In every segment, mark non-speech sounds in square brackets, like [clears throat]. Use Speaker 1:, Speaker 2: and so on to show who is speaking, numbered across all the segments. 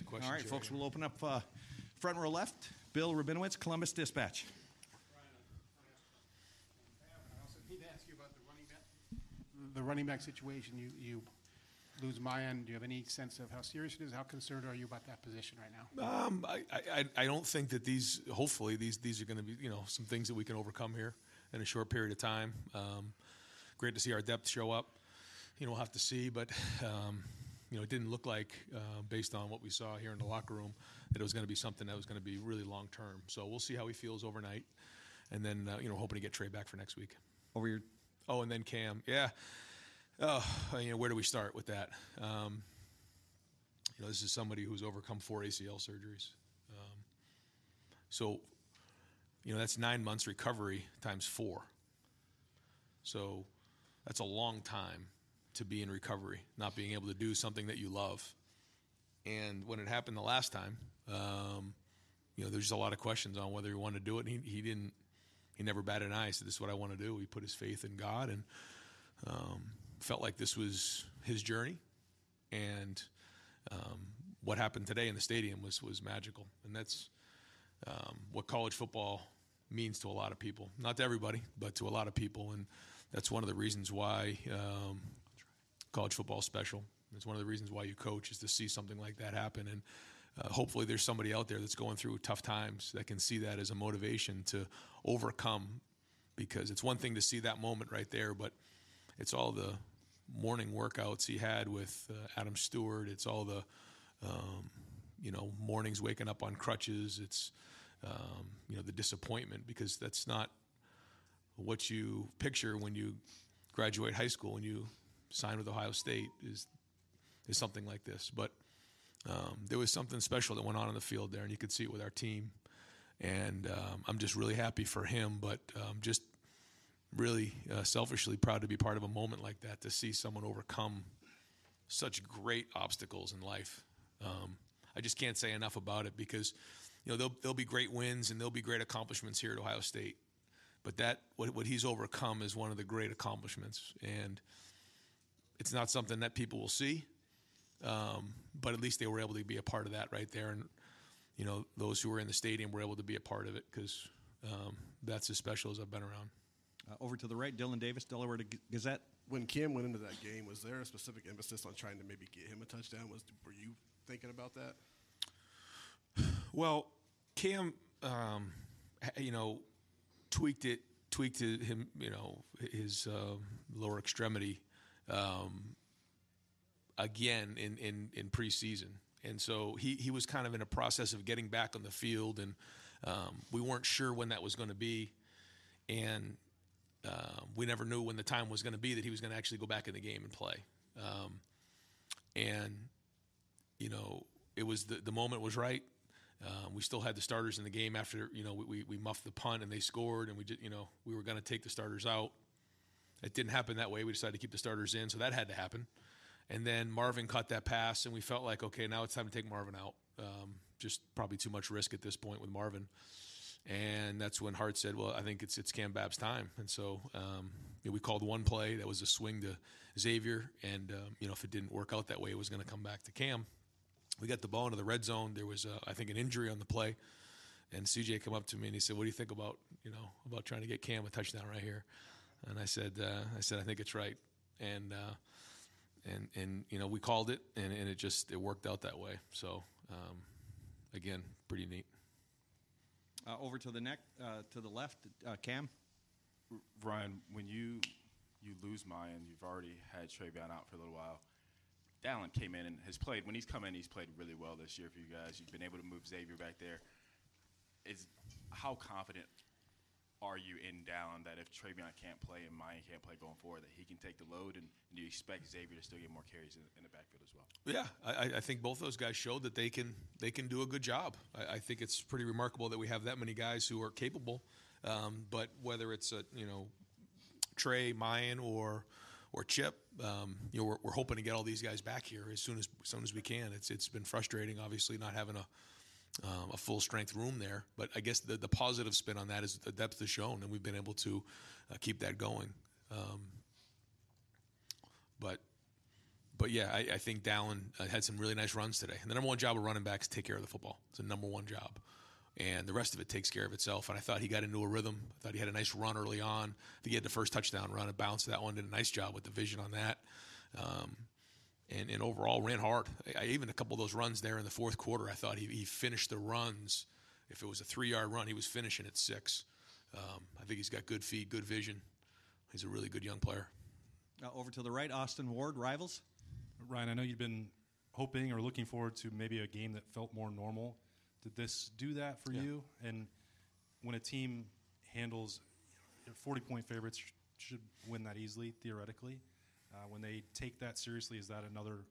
Speaker 1: The question.
Speaker 2: All right, folks, we'll open up uh, front row left. Bill Rabinowitz, Columbus Dispatch.
Speaker 3: need to ask you about the running back, the running back situation. You, you lose Miyan. Do you have any sense of how serious it is? How concerned are you about that position right now?
Speaker 1: Um, I, I, I don't think that these. Hopefully, these these are going to be you know some things that we can overcome here in a short period of time. Um, great to see our depth show up. You know, we'll have to see, but um, you know, it didn't look like uh, based on what we saw here in the locker room that it was going to be something that was going to be really long term. So we'll see how he feels overnight, and then uh, you know, hoping to get Trey back for next week.
Speaker 2: Over your.
Speaker 1: Oh, and then Cam. Yeah. Oh, you know, where do we start with that? Um, you know, this is somebody who's overcome four ACL surgeries. Um, so, you know, that's nine months recovery times four. So, that's a long time to be in recovery, not being able to do something that you love. And when it happened the last time, um, you know, there's just a lot of questions on whether he wanted to do it. And he, he didn't. He never batted an eye. Said, "This is what I want to do." He put his faith in God and um, felt like this was his journey. And um, what happened today in the stadium was was magical, and that's um, what college football means to a lot of people. Not to everybody, but to a lot of people, and that's one of the reasons why um, college football special. It's one of the reasons why you coach is to see something like that happen, and uh, hopefully there's somebody out there that's going through tough times that can see that as a motivation to overcome. Because it's one thing to see that moment right there, but it's all the morning workouts he had with uh, Adam Stewart. It's all the um, you know mornings waking up on crutches. It's um, you know the disappointment because that's not what you picture when you graduate high school and you sign with Ohio State is is something like this. But um, there was something special that went on in the field there, and you could see it with our team. And um, I'm just really happy for him, but um, just really uh, selfishly proud to be part of a moment like that to see someone overcome such great obstacles in life. Um, I just can't say enough about it because you know there'll, there'll be great wins and there'll be great accomplishments here at Ohio State, but that what, what he's overcome is one of the great accomplishments, and it's not something that people will see. Um, but at least they were able to be a part of that right there, and you know those who were in the stadium were able to be a part of it because um, that's as special as I've been around.
Speaker 2: Uh, over to the right, Dylan Davis, Delaware Gazette.
Speaker 4: When Kim went into that game, was there a specific emphasis on trying to maybe get him a touchdown? Was were you thinking about that?
Speaker 1: Well, Cam, um, you know, tweaked it, tweaked him, you know, his uh, lower extremity um, again in, in, in preseason. And so he, he was kind of in a process of getting back on the field, and um, we weren't sure when that was going to be. And uh, we never knew when the time was going to be that he was going to actually go back in the game and play. Um, and, you know, it was the, the moment was right. Uh, we still had the starters in the game after, you know, we, we, we muffed the punt and they scored, and we did, you know, we were going to take the starters out. It didn't happen that way. We decided to keep the starters in, so that had to happen. And then Marvin caught that pass, and we felt like, okay, now it's time to take Marvin out. Um, just probably too much risk at this point with Marvin. And that's when Hart said, "Well, I think it's it's Cam Babb's time." And so um, you know, we called one play that was a swing to Xavier, and um, you know if it didn't work out that way, it was going to come back to Cam. we got the ball into the red zone. There was, uh, I think, an injury on the play, and CJ came up to me and he said, "What do you think about you know about trying to get Cam a touchdown right here?" And I said, uh, "I said I think it's right." And uh, and and you know we called it, and, and it just it worked out that way. So um, again, pretty neat.
Speaker 2: Uh, over to the neck, uh, to the left, uh, Cam.
Speaker 5: Ryan, when you you lose Miyan, you've already had TreVeyon out for a little while. Dallan came in and has played. When he's come in, he's played really well this year for you guys. You've been able to move Xavier back there. Is how confident are you in Dallan that if TreVeyon can't play and Miyan can't play going forward, that he can take the load? And, and do you expect Xavier to still get more carries in, in the backfield as well?
Speaker 1: Yeah, I, I think both those guys showed that they can they can do a good job. I, I think it's pretty remarkable that we have that many guys who are capable. Um, but whether it's a you know Trey, Miyan, or or Chip, um, you know we're, we're hoping to get all these guys back here as soon as, as soon as we can. It's it's been frustrating, obviously, not having a um, a full strength room there. But I guess the, the positive spin on that is the depth has shown, and we've been able to uh, keep that going. Um, but but yeah, I, I think Dallan uh, had some really nice runs today. And the number one job of running backs is take care of the football. It's the number one job. And the rest of it takes care of itself. And I thought he got into a rhythm. I thought he had a nice run early on. I think he had the first touchdown run and bounce that one. Did a nice job with the vision on that. Um, and, and overall ran hard. I, I, even a couple of those runs there in the fourth quarter, I thought he, he finished the runs. If it was a three yard run, he was finishing at six. Um, I think he's got good feet, good vision. He's a really good young player.
Speaker 2: Uh, over to the right, Austin Ward, rivals.
Speaker 6: Ryan, I know you've been hoping or looking forward to maybe a game that felt more normal. Did this do that for
Speaker 1: Yeah.
Speaker 6: you? And when a team handles 40 point favorites should win that easily, theoretically. Uh, when they take that seriously, is that another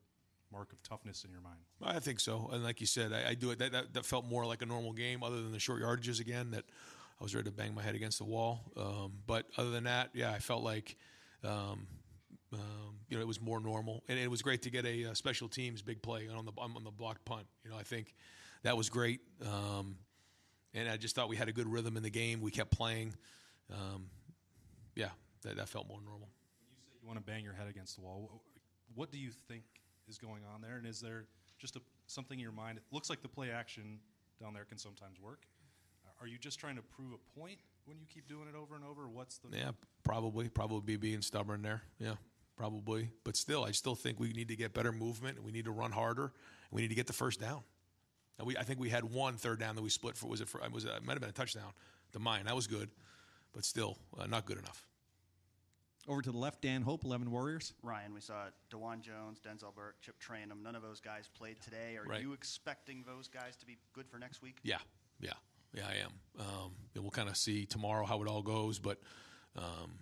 Speaker 6: mark of toughness in your mind?
Speaker 1: I think so. And like you said, I, I do it. That, that, that felt more like a normal game, other than the short yardages again. That I was ready to bang my head against the wall. Um, but other than that, yeah, I felt like um, um, you know it was more normal, and it was great to get a, uh special teams big play on the on the blocked punt. You know, I think that was great. Um, and I just thought we had a good rhythm in the game. We kept playing. Um, yeah, that, that felt more normal.
Speaker 6: Want to bang your head against the wall. What do you think is going on there? And is there just a, something in your mind? It looks like the play action down there can sometimes work. Are you just trying to prove a point when you keep doing it over and over? What's the
Speaker 1: Yeah, probably. Probably being stubborn there. Yeah, probably. But still, I still think we need to get better movement we need to run harder we need to get the first down. And we, I think we had one third down that we split for. Was it for? Was it, it might have been a touchdown. The mine that was good, but still uh, not good enough.
Speaker 2: Over to the left, Dan Hope, 11 Warriors.
Speaker 7: Ryan, we saw Dawand Jones, Denzel Burke, Chip Trayanum. None of those guys played today. Are
Speaker 1: Right.
Speaker 7: you expecting those guys to be good for next week?
Speaker 1: Yeah, yeah, yeah. I am. Um, and we'll kind of see tomorrow how it all goes, but um,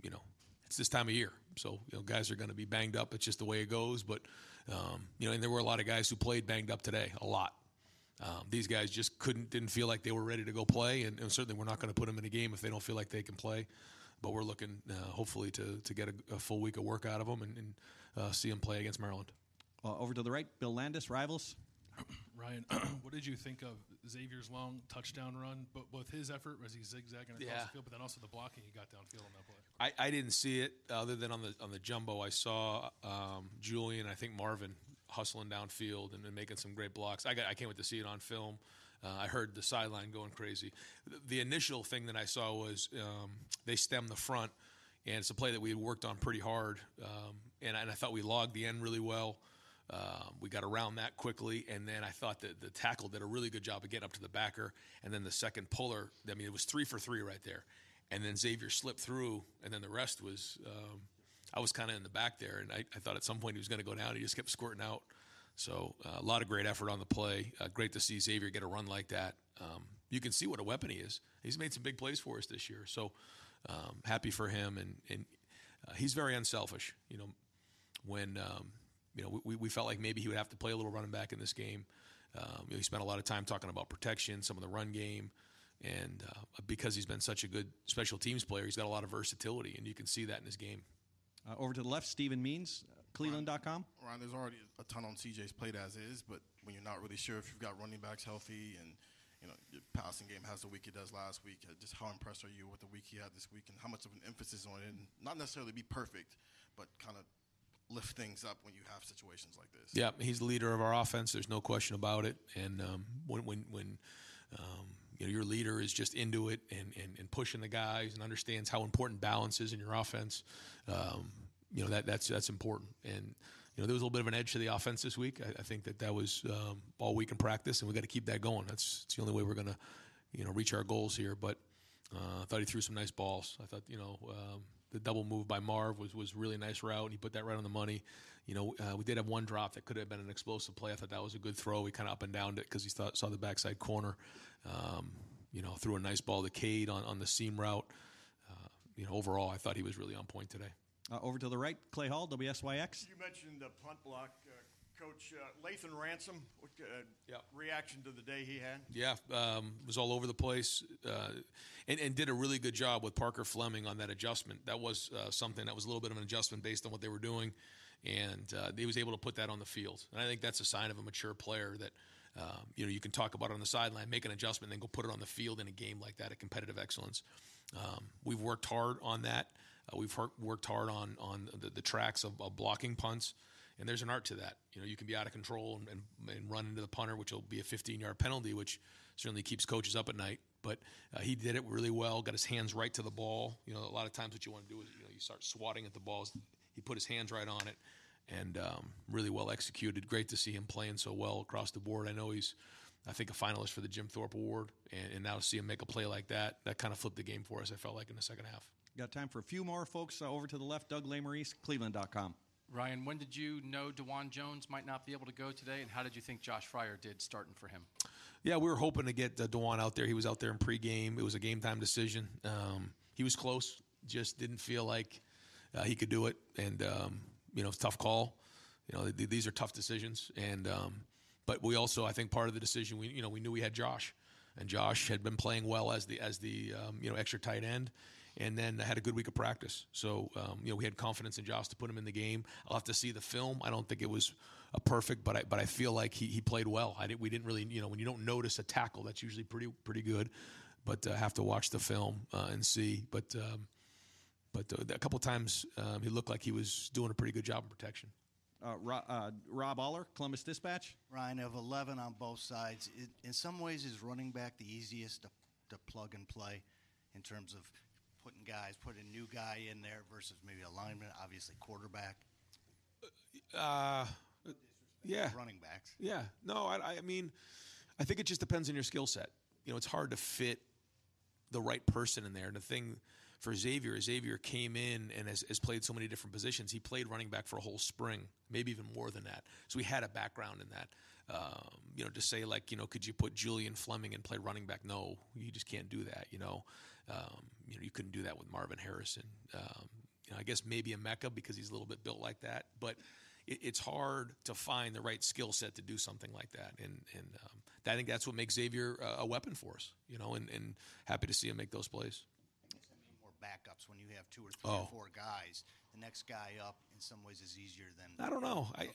Speaker 1: you know, it's this time of year, so you know, guys are going to be banged up. It's just the way it goes. But um, you know, and there were a lot of guys who played banged up today, a lot. Um, these guys just couldn't, didn't feel like they were ready to go play, and, and certainly we're not going to put them in a game if they don't feel like they can play. But we're looking, uh, hopefully, to to get a, a full week of work out of them and, and uh, see them play against Maryland.
Speaker 2: Uh, over to the right, Bill Landis, rivals. [clears throat]
Speaker 8: Ryan, [clears throat] what did you think of Xavier's long touchdown run? But both his effort was he zigzagging across
Speaker 1: Yeah.
Speaker 8: the field, but then also the blocking he got downfield on that play.
Speaker 1: I, I didn't see it other than on the on the jumbo. I saw um, Julian, I think Marvin hustling downfield and, and making some great blocks. I got I can't wait to see it on film. Uh, I heard the sideline going crazy. The, initial thing that I saw was um, they stemmed the front, and it's a play that we had worked on pretty hard. Um, and, I- and I thought we logged the end really well. Um, we got around that quickly, and then I thought that the tackle did a really good job of getting up to the backer, and then the second puller. I mean, it was three for three right there, and then Xavier slipped through, and then the rest was. Um, I was kind of in the back there, and I, I thought at some point he was going to go down. He just kept squirting out. So uh, a lot of great effort on the play. Uh, great to see Xavier get a run like that. Um, you can see what a weapon he is. He's made some big plays for us this year. So um, happy for him, and and uh, he's very unselfish. You know, when um, you know we, we felt like maybe he would have to play a little running back in this game. Um, you know, he spent a lot of time talking about protection, some of the run game, and uh, because he's been such a good special teams player, he's got a lot of versatility, and you can see that in his game.
Speaker 2: Uh, over to the left, Stephen Means, Cleveland.com.
Speaker 4: Ryan, there's already a ton on CJ's plate as is, but when you're not really sure if you've got running backs healthy and you know your passing game has the week it does last week, uh, just how impressed are you with the week he had this week, and how much of an emphasis on it, and not necessarily be perfect, but kind of lift things up when you have situations like this.
Speaker 1: Yeah, he's the leader of our offense. There's no question about it. And um, when when when um, you know your leader is just into it and, and, and pushing the guys and understands how important balance is in your offense, um, you know that that's that's important. And you know there was a little bit of an edge to the offense this week. I, I think that that was um, all week in practice, and we got to keep that going. That's, that's the only way we're going to you know reach our goals here. But uh, I thought he threw some nice balls. I thought you know. Um, the double move by Marv was was really nice route, and he put that right on the money. You know, uh, we did have one drop that could have been an explosive play. I thought that was a good throw. He kind of up and downed it because he thought, saw the backside corner. Um, you know, threw a nice ball to Cade on, on the seam route. Uh, you know, overall, I thought he was really on point today.
Speaker 2: Uh, over to the right, Clay Hall, WSYX.
Speaker 9: You mentioned the punt block. Uh, Coach uh, Lathan Ransom, what uh, reaction to the day he had?
Speaker 1: Yeah, um, was all over the place, uh, and, and, did a really good job with Parker Fleming on that adjustment. That was uh, something that was a little bit of an adjustment based on what they were doing, and uh, he was able to put that on the field. And I think that's a sign of a mature player that. Um, you know, you can talk about it on the sideline, make an adjustment, and then go put it on the field in a game like that, a competitive excellence. Um, we've worked hard on that. Uh, we've worked hard on on the, the tracks of, of blocking punts and there's an art to that. You know, you can be out of control and, and, and run into the punter, which will be a 15 yard penalty, which certainly keeps coaches up at night. But uh, he did it really well, got his hands right to the ball. You know, a lot of times what you want to do is, you know, you start swatting at the balls. He put his hands right on it and um, really well executed. Great to see him playing so well across the board. I know he's, I think, a finalist for the Jim Thorpe Award. And, and now to see him make a play like that, that kind of flipped the game for us, I felt like, in the second half.
Speaker 2: Got time for a few more folks uh, over to the left. Doug Lesmerises, Cleveland.com.
Speaker 10: Ryan, when did you know Dawand Jones might not be able to go today, and how did you think Josh Fryar did starting for him?
Speaker 1: Yeah, we were hoping to get uh, Dawand out there. He was out there in pregame. It was a game time decision. Um, he was close, just didn't feel like uh, he could do it, and um, you know, tough call. You know, th- these are tough decisions, and um, but we also, I think, part of the decision, we you know, we knew we had Josh, and Josh had been playing well as the as the um, you know extra tight end and then had a good week of practice. So um, you know we had confidence in Josh to put him in the game. I'll have to see the film. I don't think it was a perfect, but I but I feel like he, he played well. I did, we didn't really you know when you don't notice a tackle that's usually pretty pretty good, but uh, have to watch the film uh, and see. But um, but uh, a couple times um, he looked like he was doing a pretty good job in protection.
Speaker 2: Uh, Rob, uh, Rob Oller, Columbus Dispatch.
Speaker 11: Ryan of 11 on both sides. It, in some ways, is running back the easiest to, to plug and play in terms of putting guys, putting a new guy in there versus maybe a lineman, obviously quarterback?
Speaker 1: Uh, yeah.
Speaker 11: Running backs.
Speaker 1: Yeah. No, I, I mean, I think it just depends on your skill set. You know, it's hard to fit the right person in there. And the thing for Xavier, Xavier came in and has, has, played so many different positions. He played running back for a whole spring, maybe even more than that. So he had a background in that. Um, you know, to say like, you know, could you put Julian Fleming and play running back? No, you just can't do that. You know, um, you know, you couldn't do that with Marvin Harrison. Um, you know, I guess maybe a Mecca because he's a little bit built like that, but it, it's hard to find the right skill set to do something like that. And and um, I think that's what makes Xavier uh, a weapon for us. You know, and, and happy to see him make those plays.
Speaker 11: Backups when you have two or three oh. or four guys. The next guy up, in some ways, is easier than.
Speaker 1: I don't know. I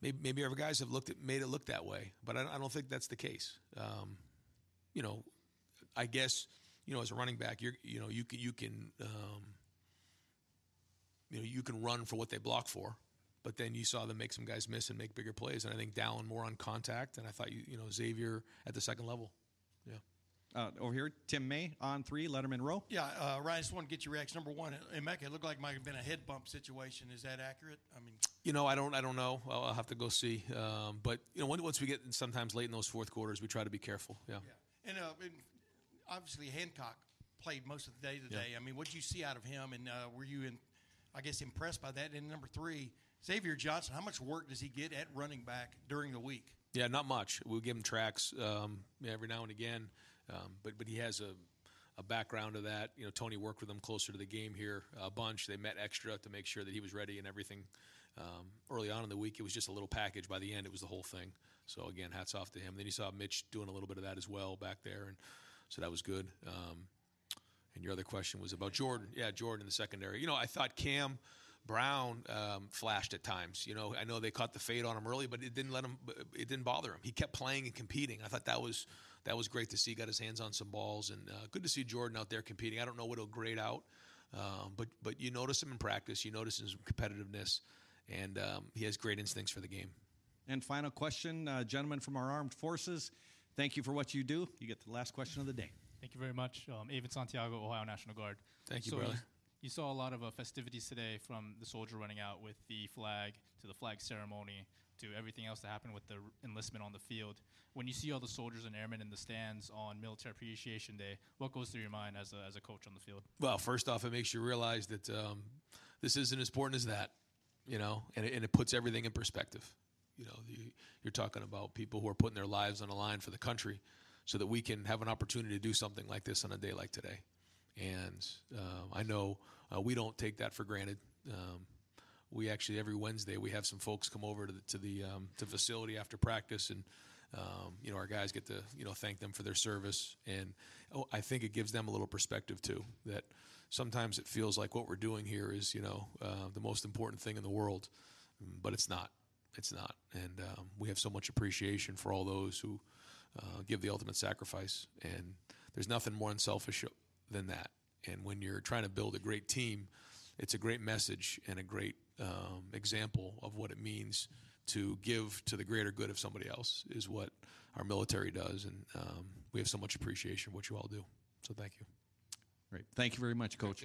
Speaker 1: maybe maybe other guys have looked at made it look that way, but I, I don't think that's the case. Um, you know, I guess you know as a running back, you're you know you can you can um, you know you can run for what they block for, but then you saw them make some guys miss and make bigger plays, and I think Dallan more on contact, and I thought you you know Xavier at the second level, yeah.
Speaker 2: Uh, over here, Tim May on three, Letterman row.
Speaker 9: Yeah, uh, Ryan, I just want to get your reaction. Number one, Emeka, it looked like it might have been a head bump situation. Is that accurate? I mean,
Speaker 1: you know, I don't, I don't know. I'll, I'll have to go see. Um, but you know, once we get sometimes late in those fourth quarters, we try to be careful. Yeah.
Speaker 9: yeah. And, uh, and obviously Hancock played most of the day today. Yeah. I mean, what did you see out of him, and uh, were you, in, I guess, impressed by that? And number three, Xavier Johnson. How much work does he get at running back during the week?
Speaker 1: Yeah, not much. We'll give him tracks um, every now and again, um, but but he has a a background of that. You know, Tony worked with him closer to the game here a bunch. They met extra to make sure that he was ready and everything. Um, early on in the week, it was just a little package. By the end, it was the whole thing. So again, hats off to him. Then you saw Mitch doing a little bit of that as well back there, and so that was good. Um, and your other question was about Jordan. Yeah, Jordan in the secondary. You know, I thought Cam Brown um, flashed at times. You know, I know they caught the fade on him early, but it didn't let him. It didn't bother him. He kept playing and competing. I thought that was that was great to see. Got his hands on some balls, and uh, good to see Jordan out there competing. I don't know what he'll grade out Um, but but you notice him in practice. You notice his competitiveness, and um, he has great instincts for the game.
Speaker 2: And final question, uh, gentlemen from our armed forces. Thank you for what you do. You get the last question of the day.
Speaker 12: Thank you very much. Um, Avid Santiago, Ohio National Guard.
Speaker 1: Thank you,
Speaker 12: so
Speaker 1: brother.
Speaker 12: You saw a lot of uh, festivities today from the soldier running out with the flag to the flag ceremony to everything else that happened with the enlistment on the field. When you see all the soldiers and airmen in the stands on Military Appreciation Day, what goes through your mind as a, as a coach on the field?
Speaker 1: Well, first off, it makes you realize that um, this isn't as important as that, you know, and it, and it puts everything in perspective. You know, the, you're talking about people who are putting their lives on the line for the country so that we can have an opportunity to do something like this on a day like today. And uh, I know uh, we don't take that for granted. Um, we actually every Wednesday we have some folks come over to the to the um, to facility after practice, and um, you know our guys get to you know thank them for their service, and oh, I think it gives them a little perspective too. That sometimes it feels like what we're doing here is you know uh, the most important thing in the world, but it's not. It's not, and um, we have so much appreciation for all those who uh, give the ultimate sacrifice, and there's nothing more unselfish than that. And when you're trying to build a great team, it's a great message and a great um, example of what it means to give to the greater good of somebody else is what our military does, and um, we have so much appreciation for what you all do. So thank you.
Speaker 2: Great. Thank you very much, Coach.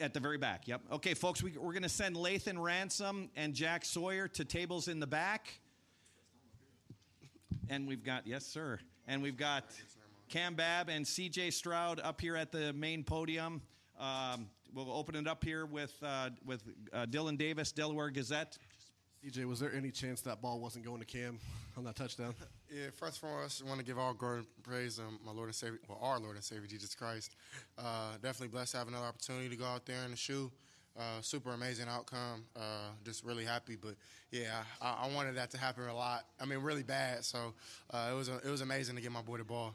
Speaker 2: at the very back. Yep. Okay, folks, we, we're going to send Lathan Ransom and Jack Sawyer to tables in the back. And we've got, yes, sir. And we've got Cam Babb and CJ Stroud up here at the main podium. Um, we'll open it up here with, uh, with uh, Dylan Davis, Delaware Gazette.
Speaker 13: DJ, was there any chance that ball wasn't going to Cam on that touchdown? [laughs]
Speaker 14: Yeah, first of all, I just want to give all glory and praise um, my Lord and Savior, well, our Lord and Savior Jesus Christ. Uh, definitely blessed to have another opportunity to go out there in the shoe. Uh, super amazing outcome. Uh, just really happy, but yeah, I, I wanted that to happen a lot. I mean, really bad. So uh, it was a, it was amazing to get my boy the ball.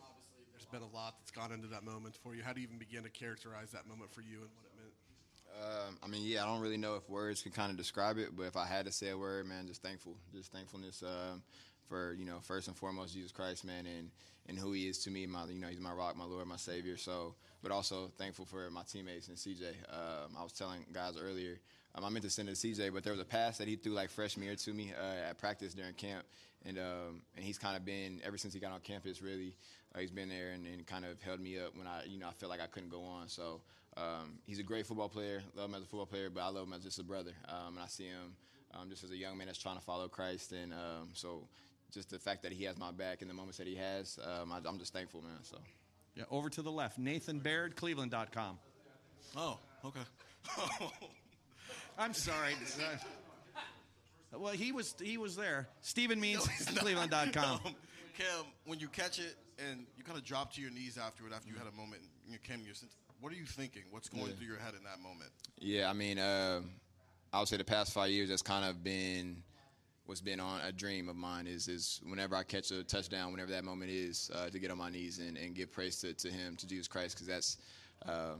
Speaker 13: Obviously, there's been a lot that's gone into that moment for you. How do you even begin to characterize that moment for you and what it meant?
Speaker 15: Um, I mean, yeah, I don't really know if words can kind of describe it, but if I had to say a word, man, just thankful, just thankfulness um, for you know first and foremost Jesus Christ, man, and and who He is to me. My you know He's my rock, my Lord, my Savior. So, but also thankful for my teammates and CJ. Um, I was telling guys earlier, um, I meant to send it to CJ, but there was a pass that he threw like freshman year to me uh, at practice during camp, and um, and he's kind of been ever since he got on campus. Really, uh, he's been there and, and kind of held me up when I you know I felt like I couldn't go on. So. Um, he's a great football player. Love him as a football player, but I love him as just a brother. Um, and I see him um, just as a young man that's trying to follow Christ. And um, so, just the fact that he has my back in the moments that he has, um, I, am just thankful, man. So,
Speaker 2: Yeah, over to the left. Nathan Baird, Cleveland.com.
Speaker 4: Oh, okay. [laughs]
Speaker 2: I'm sorry. well, he was he was there. Stephen Means, Cleveland.com. [laughs]
Speaker 4: Cam, when you catch it and you kind of drop to your knees afterward, after you had a moment, you Cam, you're, what are you thinking? What's going
Speaker 15: Yeah.
Speaker 4: through your head in that moment?
Speaker 15: Yeah, I mean, uh, I would say the past five years that's kind of been what's been on a dream of mine is is whenever I catch a touchdown, whenever that moment is, uh, to get on my knees and, and give praise to, to Him, to Jesus Christ, because that's uh,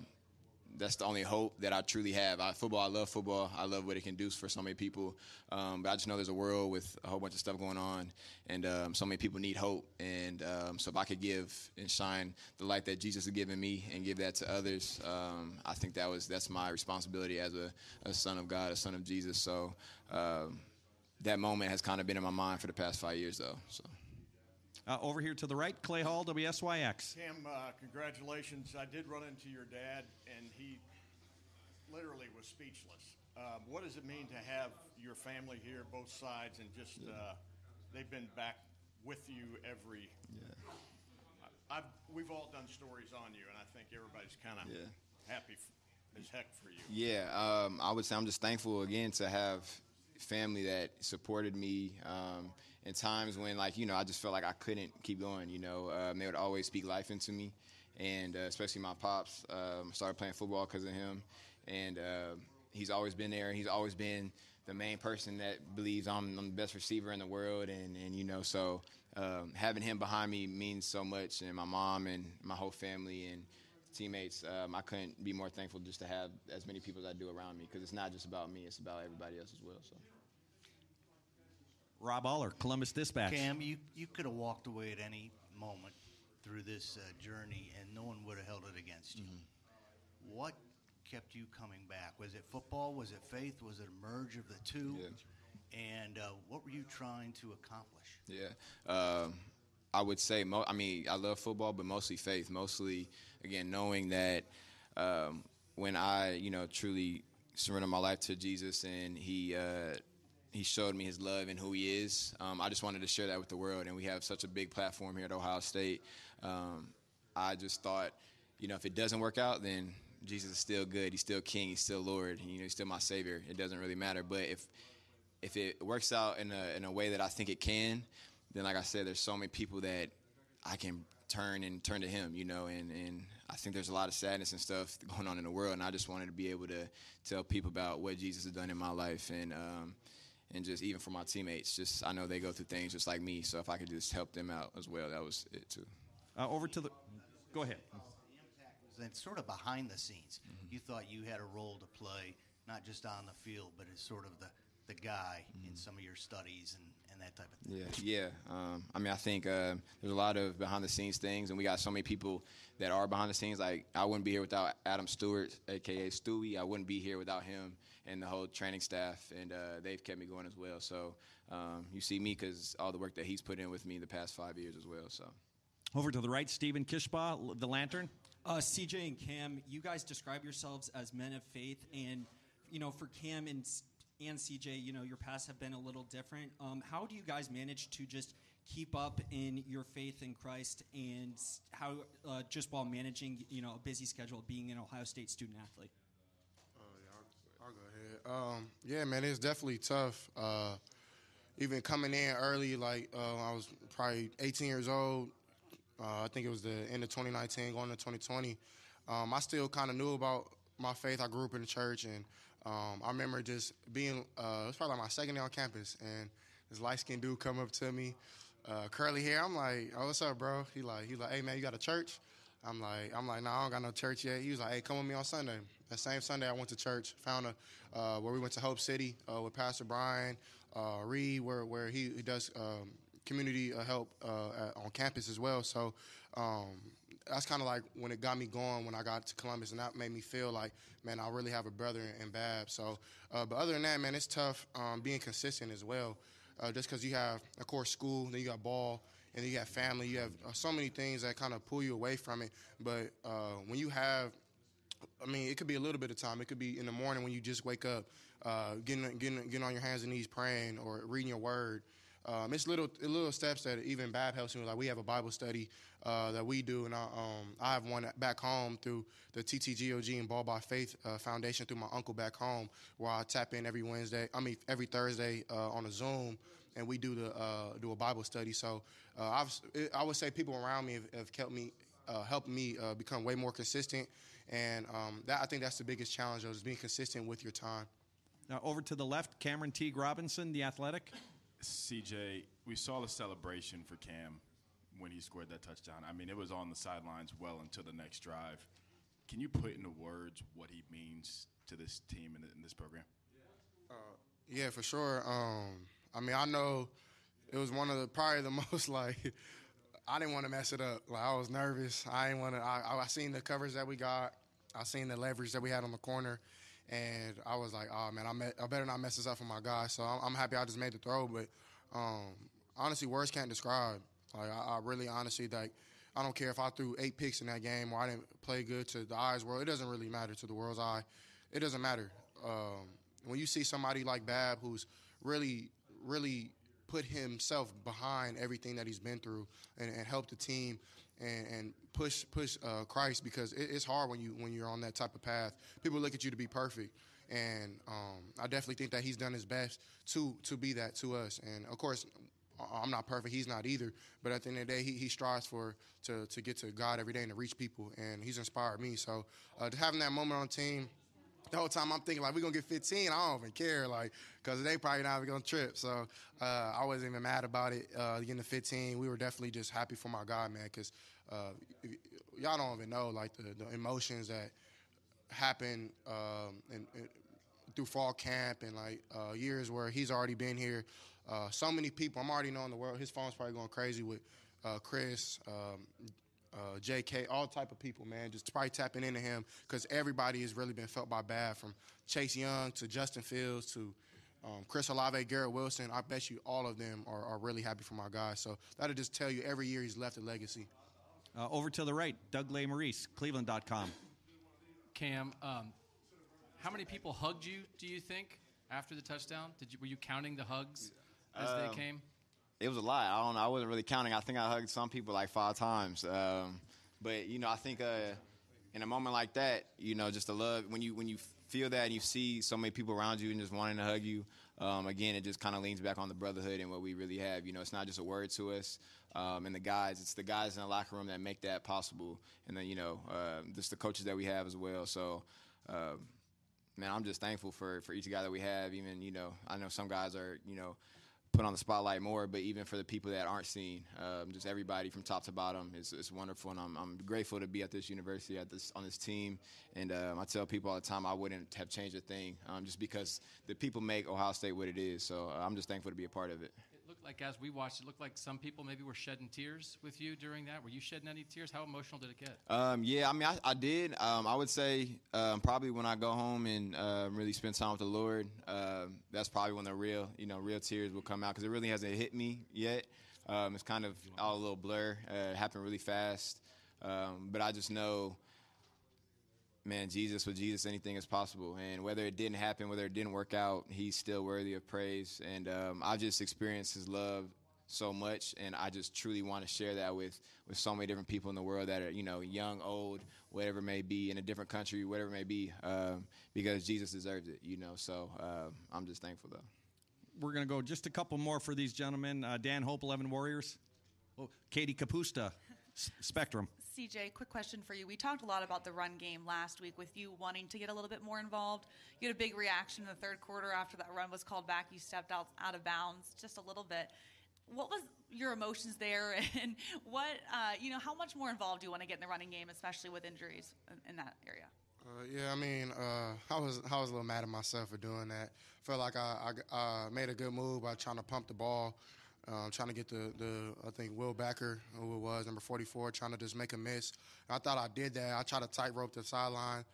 Speaker 15: that's the only hope that I truly have. I, football, I love football. I love what it can do for so many people. Um, but I just know there's a world with a whole bunch of stuff going on, and um, so many people need hope. And um, so if I could give and shine the light that Jesus has given me and give that to others, um, I think that was that's my responsibility as a, a son of God, a son of Jesus. So um, that moment has kind of been in my mind for the past five years, though. So.
Speaker 2: Uh, over here to the right, Clay Hall, WSYX.
Speaker 16: Cam, uh, congratulations. I did run into your dad, and he literally was speechless. Um, what does it mean to have your family here, both sides, and just uh, they've been back with you every. I- I've, we've all done stories on you, and I think everybody's kind of
Speaker 15: Yeah.
Speaker 16: happy f- as heck for you.
Speaker 15: Yeah, um, I would say I'm just thankful again to have family that supported me um, in times when, like, you know, I just felt like I couldn't keep going. You know, um, they would always speak life into me, and uh, especially my pops. Um, started playing football because of him, and uh, he's always been there. He's always been the main person that believes I'm, I'm the best receiver in the world, and, and you know, so um, having him behind me means so much, and my mom and my whole family and teammates. Um, I couldn't be more thankful just to have as many people as I do around me because it's not just about me; it's about everybody else as well. So.
Speaker 2: Rob Oller, Columbus Dispatch.
Speaker 11: Cam, you, you could have walked away at any moment through this uh, journey, and no one would have held it against you. What kept you coming back? Was it football? Was it faith? Was it a merge of the two? And uh, what were you trying to accomplish?
Speaker 15: Yeah. Um, I would say, mo- I mean, I love football, but mostly faith. Mostly, again, knowing that um, when I, you know, truly surrender my life to Jesus and He, uh, He showed me His love and who He is. Um, I just wanted to share that with the world, and we have such a big platform here at Ohio State. Um, I just thought, you know, if it doesn't work out, then Jesus is still good. He's still King. He's still Lord. You know, He's still my Savior. It doesn't really matter. But if if it works out in a in a way that I think it can, then like I said, there's so many people that I can turn and turn to Him. You know, and and I think there's a lot of sadness and stuff [laughs] going on in the world, and I just wanted to be able to tell people about what Jesus has done in my life, and um, and just even for my teammates, just I know they go through things just like me, so if I could just help them out as well, that was it too.
Speaker 2: Uh, over to the. Go ahead.
Speaker 11: was then sort of behind the scenes. You thought you had a role to play, not just on the field, but as sort of the, the guy in some of your studies and, and that type of thing.
Speaker 15: Yeah, yeah. Um, I mean, I think uh, there's a lot of behind the scenes things, and we got so many people that are behind the scenes. Like I wouldn't be here without Adam Stewart, aka Stewie. I wouldn't be here without him and the whole training staff, and uh, they've kept me going as well. So um, you see me because all the work that he's put in with me the past five years as well. So.
Speaker 2: Over to the right, Stephen Kishbaugh, the Lantern.
Speaker 17: Uh, CJ and Cam, you guys describe yourselves as men of faith, and you know, for Cam and and CJ, you know, your paths have been a little different. Um, how do you guys manage to just keep up in your faith in Christ, and how uh, just while managing, you know, a busy schedule, being an Ohio State student athlete?
Speaker 14: Oh yeah, I'll go ahead. Um, yeah, man, it's definitely tough. Uh, even coming in early, like uh, I was probably 18 years old. Uh, I think it was the end of 2019, going to 2020. Um, I still kind of knew about my faith. I grew up in the church, and um, I remember just being. Uh, it was probably like my second day on campus, and this light skinned dude come up to me, uh, curly hair. I'm like, "Oh, what's up, bro?" He like, he like, "Hey, man, you got a church?" I'm like, I'm like, nah, I don't got no church yet. He was like, hey, come with me on Sunday. That same Sunday, I went to church, found a uh, where we went to Hope City uh, with Pastor Brian uh, Reed, where where he, he does um, community uh, help at, on campus as well. So um, that's kind of like when it got me going when I got to Columbus, and that made me feel like, man, I really have a brother in, in Babb. So, uh, but other than that, man, it's tough um, being consistent as well. Uh, just because you have, of course, school, then you got ball, and then you got family. You have uh, so many things that kind of pull you away from it. But uh, when you have, I mean, it could be a little bit of time. It could be in the morning when you just wake up, uh, getting, getting getting on your hands and knees praying or reading your word. Um, it's little little steps that even Babb helps me with. Like we have a Bible study uh, that we do, and I, um, I have one back home through the TTGOG and Ball by Faith uh, Foundation through my uncle back home, where I tap in every Wednesday. I mean every Thursday uh, on a Zoom, and we do the uh, do a Bible study. So uh, I've, I would say people around me have, have helped me uh, helped me uh, become way more consistent, and um, that I think that's the biggest challenge, though, is being consistent with your time.
Speaker 2: Now over to the left, Cameron Teague Robinson, the Athletic.
Speaker 5: CJ, we saw the celebration for Cam when he scored that touchdown. I mean, it was on the sidelines well until the next drive. Can you put into words what he means to this team and in this program?
Speaker 14: Yeah, for sure. Um, I mean, I know it was one of the probably the [laughs] most like I didn't want to mess it up. Like I was nervous. I didn't want to. I, I seen the coverage that we got. I seen the leverage that we had on the corner, and I was like, oh man, I, met, I better not mess this up for my guy. So I'm, I'm happy I just made the throw. But um, honestly, words can't describe. Like I, I really honestly like. I don't care if I threw eight picks in that game or I didn't play good to the eyes world. It doesn't really matter to the world's eye. It doesn't matter. Um, when you see somebody like Babb who's really, really put himself behind everything that he's been through and, and helped the team and, and push push uh, Christ because it, it's hard when you when you're on that type of path. People look at you to be perfect, and um, I definitely think that he's done his best to to be that to us. And of course, I'm not perfect. He's not either. But at the end of the day, he, he strives for to to get to God every day and to reach people, and he's inspired me. So uh, having that moment on team the whole time I'm thinking like we're gonna get 15. I don't even care like because they probably not even gonna trip. So uh, I wasn't even mad about it. Uh, getting the 15, we were definitely just happy for my guy, man. Because uh, y'all don't even know like the, the emotions that happen um, and, and through fall camp and like uh, years where he's already been here. Uh, so many people. I'm already knowing the world. His phone's probably going crazy with uh, Chris, um, uh, J.K., all type of people, man. Just probably tapping into him because everybody has really been felt by Babb, from Chase Young to Justin Fields to um, Chris Olave, Garrett Wilson. I bet you all of them are, are really happy for my guy. So that'll just tell you every year he's left a legacy.
Speaker 2: Uh, over to the right, Doug Lesmerises, Cleveland.com.
Speaker 10: Cam, um, how many people hugged you? Do you think after the touchdown? Did you were you counting the hugs as
Speaker 15: Um,
Speaker 10: they came?
Speaker 15: It was a lot. I don't know. I wasn't really counting. I think I hugged some people like five times. Um, but you know, I think uh, in a moment like that, you know, just the love when you when you feel that and you see so many people around you and just wanting to hug you. Um, again, it just kind of leans back on the brotherhood and what we really have. You know, it's not just a word to us. Um, and the guys, it's the guys in the locker room that make that possible. And then, you know, uh, just the coaches that we have as well. So, uh, man, I'm just thankful for, for each guy that we have. Even, you know, I know some guys are, you know, put on the spotlight more, but even for the people that aren't seen, um, just everybody from top to bottom, it's, it's wonderful, and I'm, I'm grateful to be at this university, at this on this team. And um, I tell people all the time, I wouldn't have changed a thing, um, just because the people make Ohio State what it is. So uh, I'm just thankful to be a part of it.
Speaker 10: Like as we watched, it looked like some people maybe were shedding tears with you during that. Were you shedding any tears? How emotional did it get?
Speaker 15: Um, yeah, I mean, I, I did. Um, I would say um, probably when I go home and uh, really spend time with the Lord, um, that's probably when the real, you know, real tears will come out because it really hasn't hit me yet. Um, it's kind of all a little blur. Uh, it happened really fast, but I just know, man, Jesus with Jesus, anything is possible. And whether it didn't happen, whether it didn't work out, He's still worthy of praise. And um, I just experienced His love so much, and I just truly want to share that with with so many different people in the world that are you know young, old, whatever it may be, in a different country, whatever it may be, um, because Jesus deserves it. You know, so uh, I'm just thankful though.
Speaker 2: We're going to go just a couple more for these gentlemen. Uh, Dan Hope, 11 Warriors. Oh, Katie Capusta, Spectrum.
Speaker 18: CJ, quick question for you. We talked a lot about the run game last week with you wanting to get a little bit more involved. You had a big reaction in the third quarter after that run was called back. You stepped out out of bounds just a little bit. What was your emotions there, [laughs] and what uh, you know? How much more involved do you want to get in the running game, especially with injuries in, that area?
Speaker 14: Uh, yeah, I mean, uh, I was I was a little mad at myself for doing that. Felt like I, I uh, made a good move by trying to pump the ball, um, trying to get the, the I think Will Backer, who it was number 44, trying to just make a miss. I thought I did that. I tried to tightrope the sideline.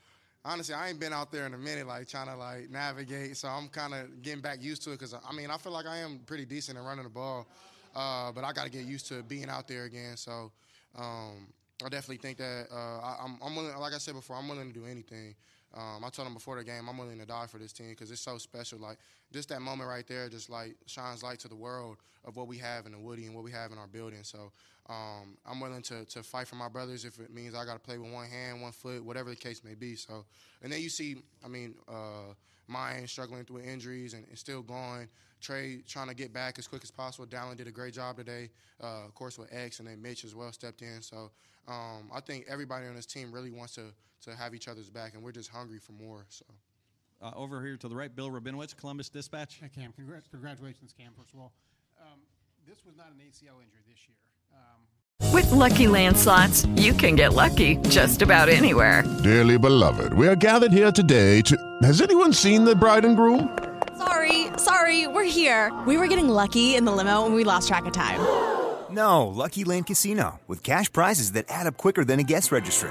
Speaker 14: Honestly, I ain't been out there in a minute, like trying to like navigate. So I'm kind of getting back used to it because I mean I feel like I am pretty decent at running the ball, uh, but I got to get used to being out there again. So. Um, I definitely think that uh, I, I'm, I'm willing. Like I said before, I'm willing to do anything. Um, I told him before the game, I'm willing to die for this team because it's so special. Like just that moment right there, just like shines light to the world of what we have in the Woody and what we have in our building. So um, I'm willing to to fight for my brothers if it means I got to play with one hand, one foot, whatever the case may be. So and then you see, I mean, uh, Miyan struggling through injuries and, and still going. Trey trying to get back as quick as possible. Dallan did a great job today, uh, of course, with X, and then Mitch as well stepped in. So um, I think everybody on this team really wants to, to have each other's back, and we're just hungry for more. So.
Speaker 2: Uh, over here to the right, Bill Rabinowitz, Columbus Dispatch.
Speaker 3: Hey, Cam, congrats, congratulations, Cam, first of all. Um, this was not an ACL injury this year. Um,
Speaker 19: With Lucky Land slots, you can get lucky just about anywhere.
Speaker 20: Dearly beloved, we are gathered here today to. Has anyone seen the bride and groom?
Speaker 21: Sorry, sorry, we're here. We were getting lucky in the limo and we lost track of time.
Speaker 22: No, Lucky Land Casino, with cash prizes that add up quicker than a guest registry.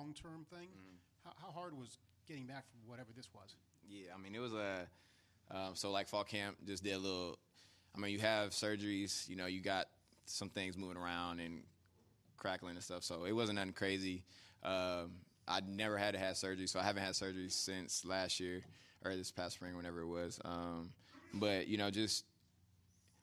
Speaker 3: a, a long term thing. How, how hard was getting back from whatever this was?
Speaker 15: Yeah, I mean, it was a um, so like fall camp just did a little. I mean, you have surgeries, you know, you got some things moving around and crackling and stuff. So it wasn't nothing crazy. Um, I never had to have surgery, so I haven't had surgery since last year or this past spring, whenever it was. Um, but you know, just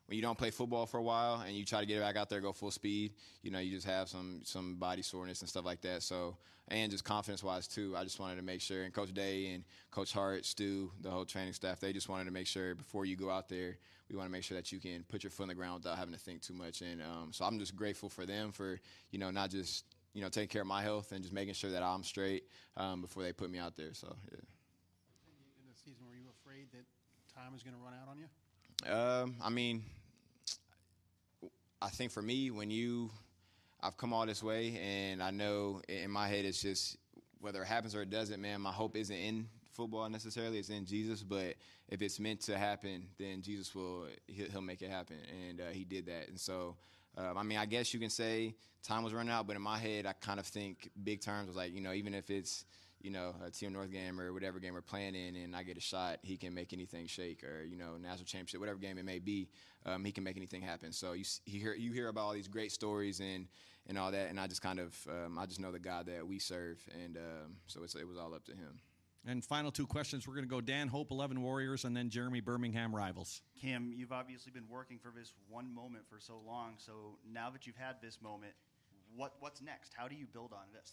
Speaker 15: when you don't play football for a while and you try to get back out there, go full speed, you know, you just have some some body soreness and stuff like that. So and just confidence wise too, I just wanted to make sure. And Coach Day and Coach Hart, Stu, the whole training staff, they just wanted to make sure before you go out there, we want to make sure that you can put your foot on the ground without having to think too much. And um, so I'm just grateful for them for you know not just you know taking care of my health and just making sure that I'm straight um, before they put me out there. So yeah.
Speaker 3: In the season, were you afraid that time was going to run out on you?
Speaker 15: Um, I mean, I think for me, when you, I've come all this way, and I know in my head it's just whether it happens or it doesn't. Man, my hope isn't in football necessarily; it's in Jesus. But if it's meant to happen, then Jesus will he'll, make it happen, and uh, He did that. And so, um, I mean, I guess you can say time was running out, but in my head, I kind of think big terms was like, you know, even if it's you know, a Team North game or whatever game we're playing in, and I get a shot, he can make anything shake, or you know, national championship, whatever game it may be, um, he can make anything happen. So you s- you hear you hear about all these great stories and and all that, and I just kind of um, I just know the God that we serve, and um, so it's, it was all up to him.
Speaker 2: And final two questions. We're going to go Dan Hope, 11 Warriors, and then Jeremy Birmingham Rivals.
Speaker 7: Cam, you've obviously been working for this one moment for so long. So now that you've had this moment, what what's next? How do you build on this?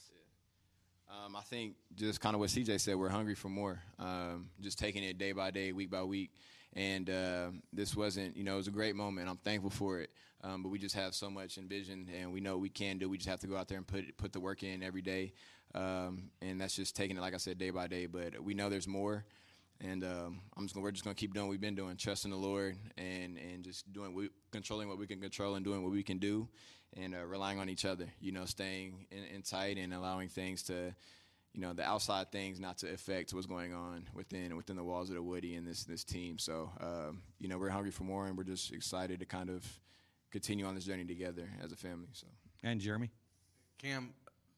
Speaker 15: Um, I think just kind of what CJ said, we're hungry for more. Um, just taking it day by day, week by week. And uh, this wasn't, you know, it was a great moment. I'm thankful for it. Um, but we just have so much envision, and we know we can do. We just have to go out there and put put the work in every day. Um, and that's just taking it, like I said, day by day. But we know there's more. And um, I'm just gonna, we're just gonna keep doing what we've been doing, trusting the Lord, and and just doing we, controlling what we can control and doing what we can do, and uh, relying on each other. You know, staying in, in tight and allowing things to, you know, the outside things not to affect what's going on within within the walls of the Woody and this this team. So um, you know, we're hungry for more, and we're just excited to kind of continue on this journey together as a family. So.
Speaker 2: And Jeremy.
Speaker 13: Cam,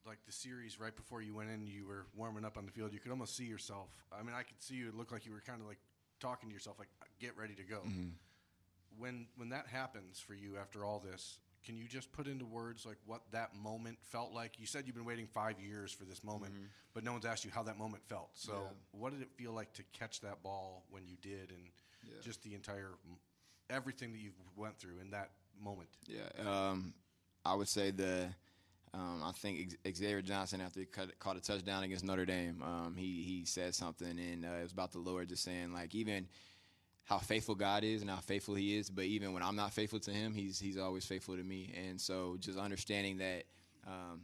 Speaker 13: like the series right before you went in, you were warming up on the field. You could almost see yourself. I mean, I could see you. It looked like you were kind of like talking to yourself, like "Get ready to go."
Speaker 15: Mhm.
Speaker 13: When when that happens for you after all this, can you just put into words like what that moment felt like? You said you've been waiting five years for this moment,
Speaker 15: Mhm.
Speaker 13: but no one's asked you how that moment felt. So,
Speaker 15: Yeah.
Speaker 13: what did it feel like to catch that ball when you did, and
Speaker 15: Yeah.
Speaker 13: just the entire everything that you went through in that moment?
Speaker 15: Yeah, um, I would say the. Um, I think Xavier Johnson, after he cut, caught a touchdown against Notre Dame, um, he he said something, and uh, it was about the Lord, just saying like even how faithful God is and how faithful He is, but even when I'm not faithful to Him, He's He's always faithful to me, and so just understanding that. Um,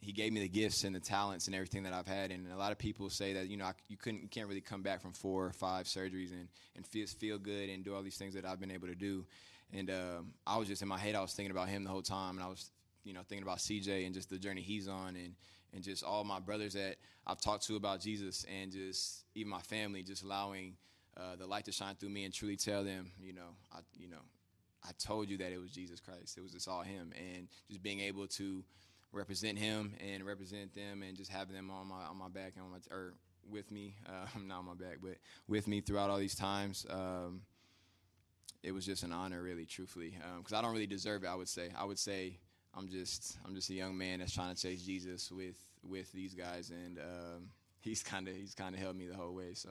Speaker 15: he gave me the gifts and the talents and everything that I've had. And a lot of people say that you know I, you couldn't, you can't really come back from four or five surgeries and and feel feel good and do all these things that I've been able to do. And um, I was just in my head, I was thinking about him the whole time, and I was you know thinking about CJ and just the journey he's on, and and just all my brothers that I've talked to about Jesus, and just even my family, just allowing uh, the light to shine through me and truly tell them, you know, I you know. I told you that it was Jesus Christ. It was just all Him, and just being able to represent Him and represent them, and just having them on my on my back and on my or with me, [laughs] uh, not on my back, but with me throughout all these times. Um, it was just an honor, really, truthfully, because I don't really deserve it. I would say, I would say, I'm just, I'm just a young man that's trying to chase Jesus with with these guys, and um, [laughs] he's kind of, he's kind of held me the whole way. So.